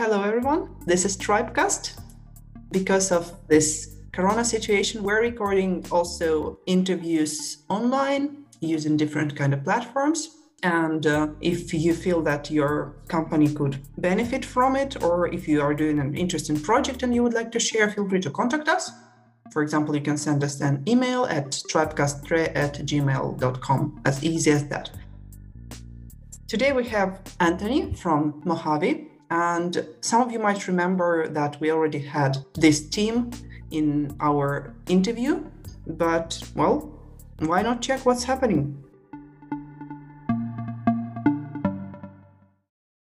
Hello, everyone. This is Tribecast. Because of this corona situation, we're recording also interviews online using different kind of platforms. And uh, if you feel that your company could benefit from it, or if you are doing an interesting project and you would like to share, feel free to contact us. For example, you can send us an email at tribecastre at gmail.com, as easy as that. Today we have Anthony from Mojave, and some of you might remember that we already had this team in our interview, but well, why not check what's happening?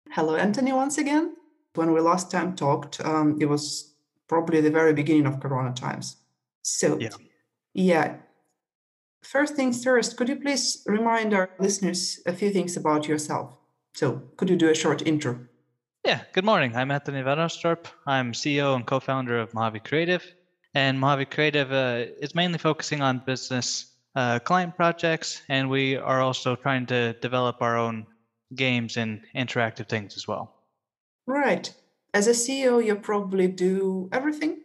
Hello, Anthony, once again. When we last time talked, um, it was probably the very beginning of Corona times. So, yeah. yeah. First things first, could you please remind our listeners a few things about yourself? So, could you do a short intro? Yeah, good morning. I'm Anthony Vannerstorp. I'm CEO and co founder of Mojave Creative. And Mojave Creative uh, is mainly focusing on business uh, client projects, and we are also trying to develop our own games and interactive things as well. Right. As a CEO, you probably do everything,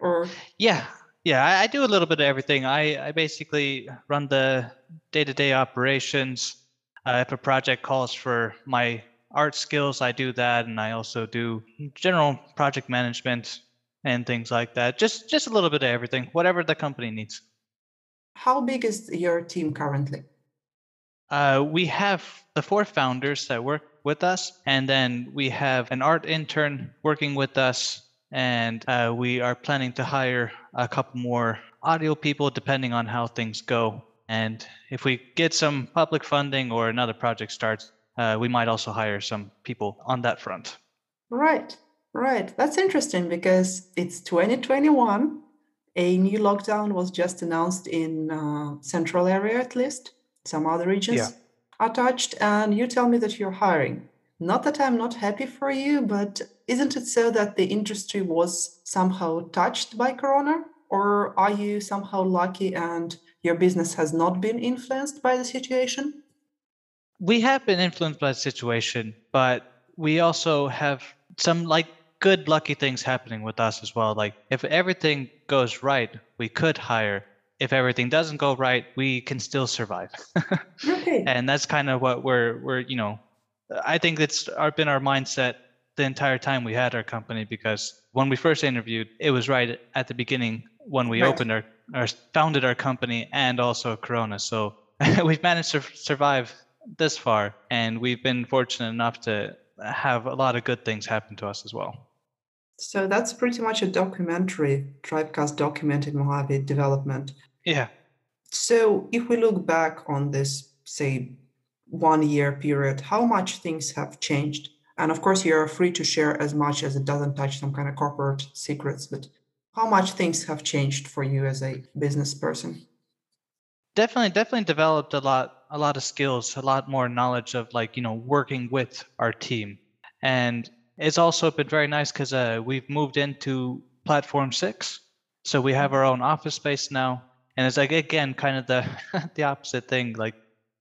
or yeah, yeah. I, I do a little bit of everything. I I basically run the day-to-day operations. Uh, if a project calls for my art skills, I do that, and I also do general project management and things like that. Just just a little bit of everything, whatever the company needs. How big is your team currently? Uh, we have the four founders that work with us, and then we have an art intern working with us, and uh, we are planning to hire a couple more audio people depending on how things go. And if we get some public funding or another project starts, uh, we might also hire some people on that front. Right, right. That's interesting because it's 2021. A new lockdown was just announced in uh, central area at least some other regions yeah. are touched, and you tell me that you're hiring. Not that I'm not happy for you, but isn't it so that the industry was somehow touched by Corona? Or are you somehow lucky and your business has not been influenced by the situation? We have been influenced by the situation, but we also have some like good lucky things happening with us as well. Like if everything goes right, we could hire if everything doesn't go right, we can still survive. okay. And that's kind of what we're we're you know, I think it's our, been our mindset the entire time we had our company because when we first interviewed, it was right at the beginning when we right. opened our, our founded our company and also Corona. So we've managed to survive this far, and we've been fortunate enough to have a lot of good things happen to us as well. So that's pretty much a documentary, Tribecast documented Mojave development. Yeah. So if we look back on this, say, one year period, how much things have changed? And of course, you're free to share as much as it doesn't touch some kind of corporate secrets, but how much things have changed for you as a business person? Definitely, definitely developed a lot, a lot of skills, a lot more knowledge of like, you know, working with our team. And it's also been very nice because uh, we've moved into platform six. So we have our own office space now. And it's like again kind of the the opposite thing. Like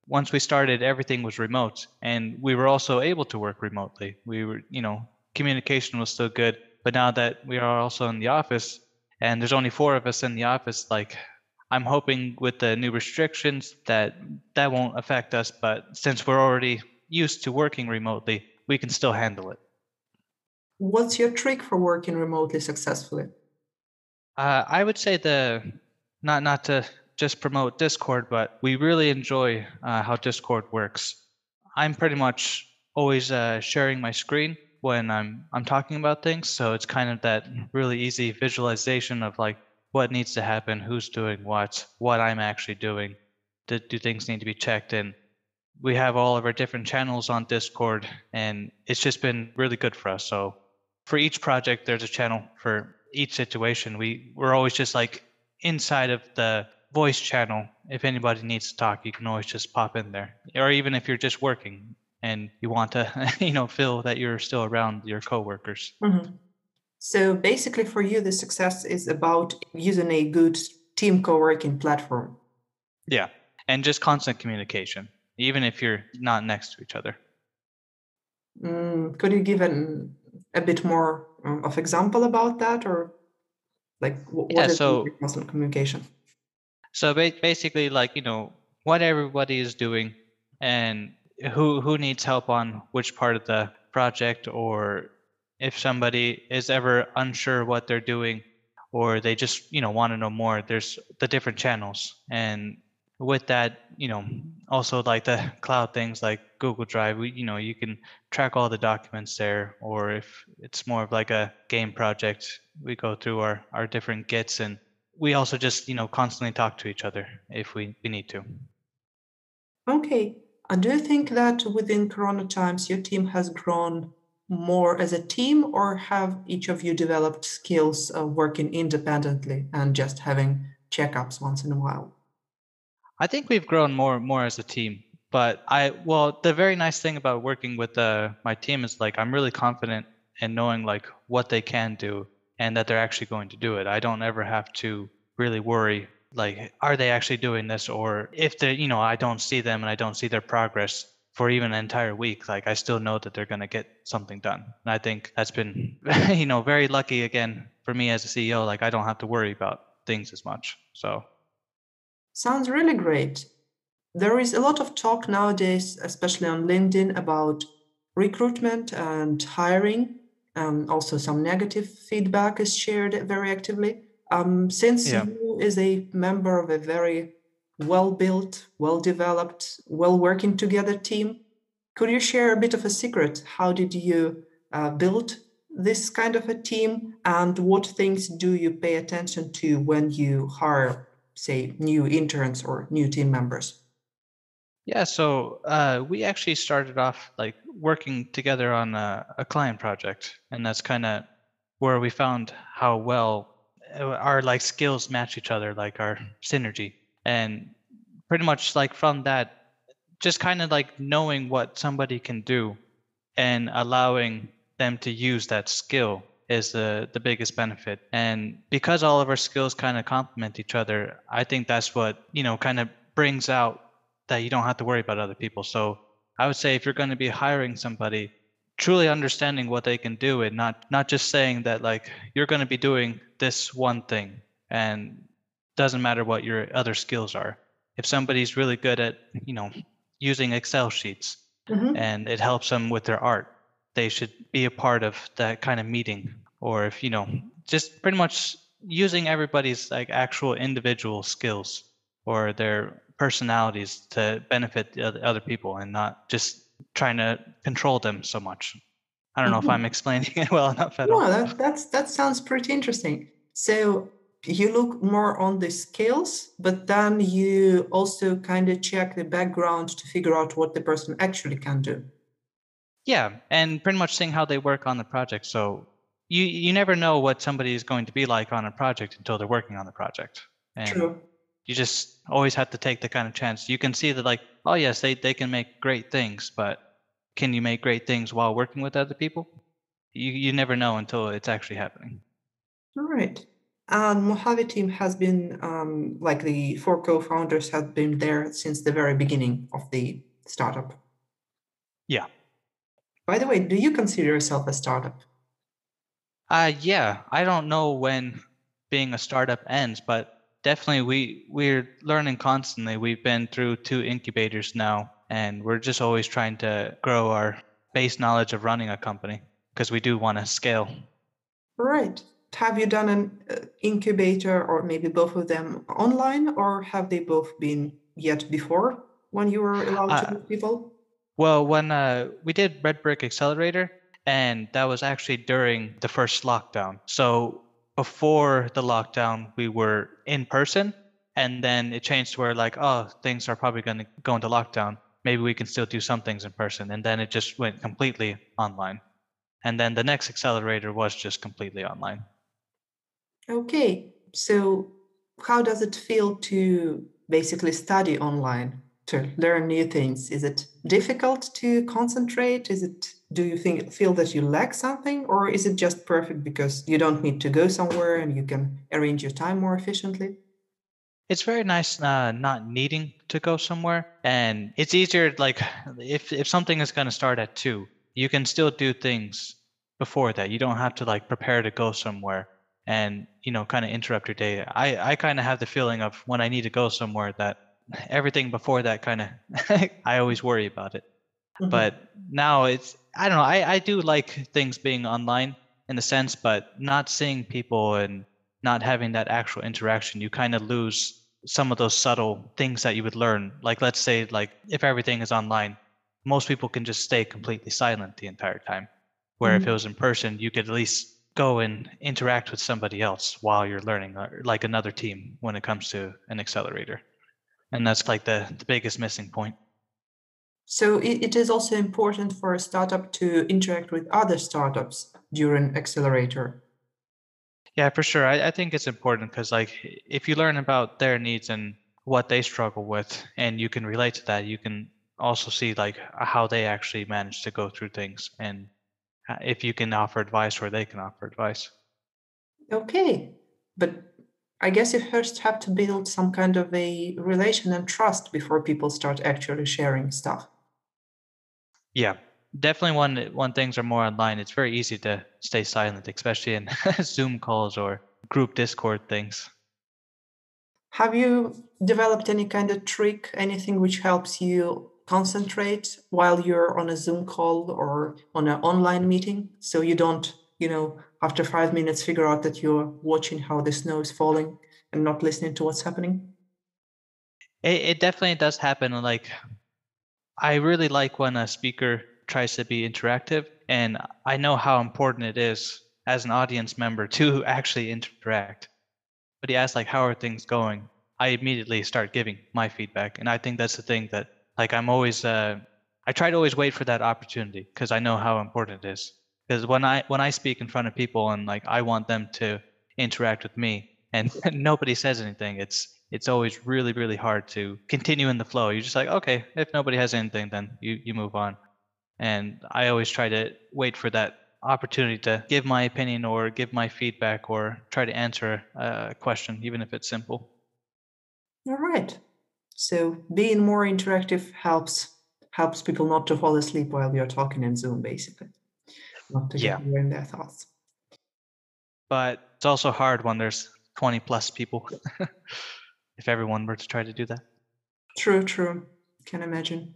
once we started everything was remote. And we were also able to work remotely. We were you know communication was still good. But now that we are also in the office and there's only four of us in the office like i'm hoping with the new restrictions that that won't affect us but since we're already used to working remotely we can still handle it what's your trick for working remotely successfully uh, i would say the not not to just promote Discord, but we really enjoy uh, how Discord works. I'm pretty much always uh, sharing my screen when I'm I'm talking about things, so it's kind of that really easy visualization of like what needs to happen, who's doing what, what I'm actually doing. Do, do things need to be checked in? We have all of our different channels on Discord, and it's just been really good for us. So for each project, there's a channel for each situation. We we're always just like inside of the voice channel, if anybody needs to talk, you can always just pop in there. Or even if you're just working and you want to, you know, feel that you're still around your coworkers. Mm-hmm. So basically, for you, the success is about using a good team co-working platform. Yeah, and just constant communication, even if you're not next to each other. Mm, could you give an a bit more um, of example about that, or like what yeah, is so constant communication? So basically, like you know, what everybody is doing, and who who needs help on which part of the project, or if somebody is ever unsure what they're doing, or they just you know want to know more. There's the different channels, and with that, you know, also like the cloud things like Google Drive, we, you know, you can track all the documents there. Or if it's more of like a game project, we go through our, our different Gits and we also just, you know, constantly talk to each other if we, we need to. Okay. I do you think that within Corona times, your team has grown more as a team, or have each of you developed skills of working independently and just having checkups once in a while? I think we've grown more more as a team. But I well, the very nice thing about working with uh, my team is like I'm really confident in knowing like what they can do and that they're actually going to do it. I don't ever have to really worry like are they actually doing this or if they you know I don't see them and I don't see their progress for even an entire week like I still know that they're going to get something done. And I think that's been you know very lucky again for me as a CEO like I don't have to worry about things as much. So Sounds really great. There is a lot of talk nowadays, especially on LinkedIn, about recruitment and hiring. Um, also, some negative feedback is shared very actively. Um, since yeah. you is a member of a very well-built, well-developed, well-working together team, could you share a bit of a secret? How did you uh, build this kind of a team, and what things do you pay attention to when you hire say new interns or new team members? Yeah, so uh, we actually started off like working together on a, a client project, and that's kind of where we found how well uh, our like skills match each other, like our synergy, and pretty much like from that, just kind of like knowing what somebody can do, and allowing them to use that skill is the the biggest benefit. And because all of our skills kind of complement each other i think that's what you know kind of brings out that you don't have to worry about other people. So i would say if you're going to be hiring somebody truly understanding what they can do and not not just saying that like you're going to be doing this one thing and doesn't matter what your other skills are. If somebody's really good at you know using excel sheets mm-hmm. and it helps them with their art they should be a part of that kind of meeting. Or if you know just pretty much using everybody's like actual individual skills or their personalities to benefit the other people and not just trying to control them so much. I don't know mm-hmm. if i'm explaining it well enough at no, all. that, that's that sounds pretty interesting. So you look more on the skills but then you also kind of check the background to figure out what the person actually can do yeah, and pretty much seeing how they work on the project. So you you never know what somebody is going to be like on a project until they're working on the project. And True. You just always have to take the kind of chance. You can see that like, oh yes, they, they can make great things, but can you make great things while working with other people? You you never know until it's actually happening. All right. And Mojave team has been um, like the four co-founders have been there since the very beginning of the startup. Yeah. By the way, do you consider yourself a startup? Uh yeah, I don't know when being a startup ends, but definitely we we're learning constantly. We've been through two incubators now and we're just always trying to grow our base knowledge of running a company because we do want to scale. Right. Have you done an uh, incubator or maybe both of them online or have they both been yet before when you were allowed uh, to meet people? Well, when uh, we did Red Brick Accelerator, and that was actually during the first lockdown. So before the lockdown, we were in person, and then it changed to where like, oh, things are probably going to go into lockdown. Maybe we can still do some things in person, and then it just went completely online. And then the next accelerator was just completely online. Okay, so how does it feel to basically study online? to learn new things? Is it difficult to concentrate? Is it do you think feel that you lack something or is it just perfect because you don't need to go somewhere and you can arrange your time more efficiently? It's very nice uh, not needing to go somewhere and it's easier like if if something is going to start at 2, you can still do things before that. You don't have to like prepare to go somewhere and you know kind of interrupt your day. I I kind of have the feeling of when I need to go somewhere that everything before that kind of I always worry about it. Mm-hmm. But now it's I don't know. I I do like things being online in a sense, but not seeing people and not having that actual interaction, you kind of lose some of those subtle things that you would learn. Like let's say like if everything is online, most people can just stay completely silent the entire time. Where mm-hmm. if it was in person, you could at least go and interact with somebody else while you're learning, like another team when it comes to an accelerator. And that's like the, the biggest missing point. So it, it is also important for a startup to interact with other startups during accelerator. Yeah, for sure. I, I think it's important because like if you learn about their needs and what they struggle with and you can relate to that, you can also see like how they actually manage to go through things and Uh, if you can offer advice or they can offer advice. Okay. But I guess you first have to build some kind of a relation and trust before people start actually sharing stuff. Yeah, definitely when when things are more online, it's very easy to stay silent, especially in Zoom calls or group Discord things. Have you developed any kind of trick, anything which helps you concentrate while you're on a Zoom call or on an online meeting so you don't, you know, after five minutes figure out that you're watching how the snow is falling and not listening to what's happening? It, it definitely does happen. Like, I really like when a speaker tries to be interactive, and I know how important it is as an audience member to actually interact. But he asks like, "How are things going?" I immediately start giving my feedback, and I think that's the thing that like I'm always uh, I try to always wait for that opportunity because I know how important it is. Because when I when I speak in front of people and like I want them to interact with me and nobody says anything, it's it's always really really hard to continue in the flow. You're just like okay, if nobody has anything, then you you move on. And I always try to wait for that opportunity to give my opinion or give my feedback or try to answer a question, even if it's simple. All right. So being more interactive helps helps people not to fall asleep while you're talking in Zoom, basically, not to yeah. get in their thoughts. But it's also hard when there's 20 plus people. if everyone were to try to do that. True, true. Can imagine.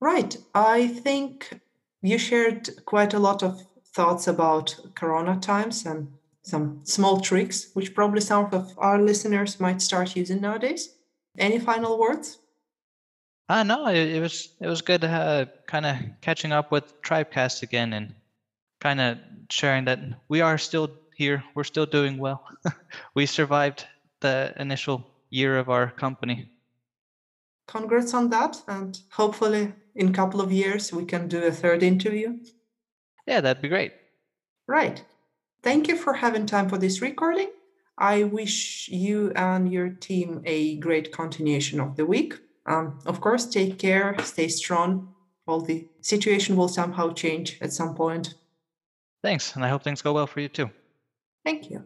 Right. I think you shared quite a lot of thoughts about Corona times and some small tricks, which probably some of our listeners might start using nowadays. Any final words? Uh, no, it, it was it was good uh, kind of catching up with Tribecast again and kind of sharing that we are still here. We're still doing well. we survived the initial year of our company. Congrats on that, and hopefully in a couple of years we can do a third interview. Yeah, that'd be great. Right. Thank you for having time for this recording. I wish you and your team a great continuation of the week. Um, of course, take care, stay strong. All the situation will somehow change at some point. Thanks, and I hope things go well for you too. Thank you.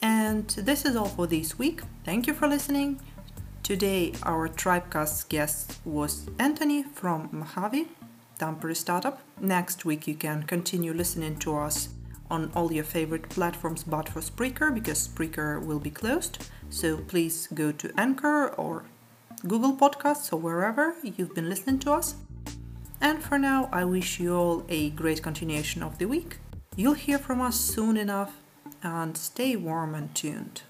And this is all for this week. Thank you for listening. Today, our Tribecast guest was Anthony from Mojave, Tampere startup. Next week, you can continue listening to us on all your favorite platforms but for Spreaker because Spreaker will be closed. So please go to Anchor or Google Podcasts or wherever you've been listening to us. And for now, I wish you all a great continuation of the week. You'll hear from us soon enough and stay warm and tuned.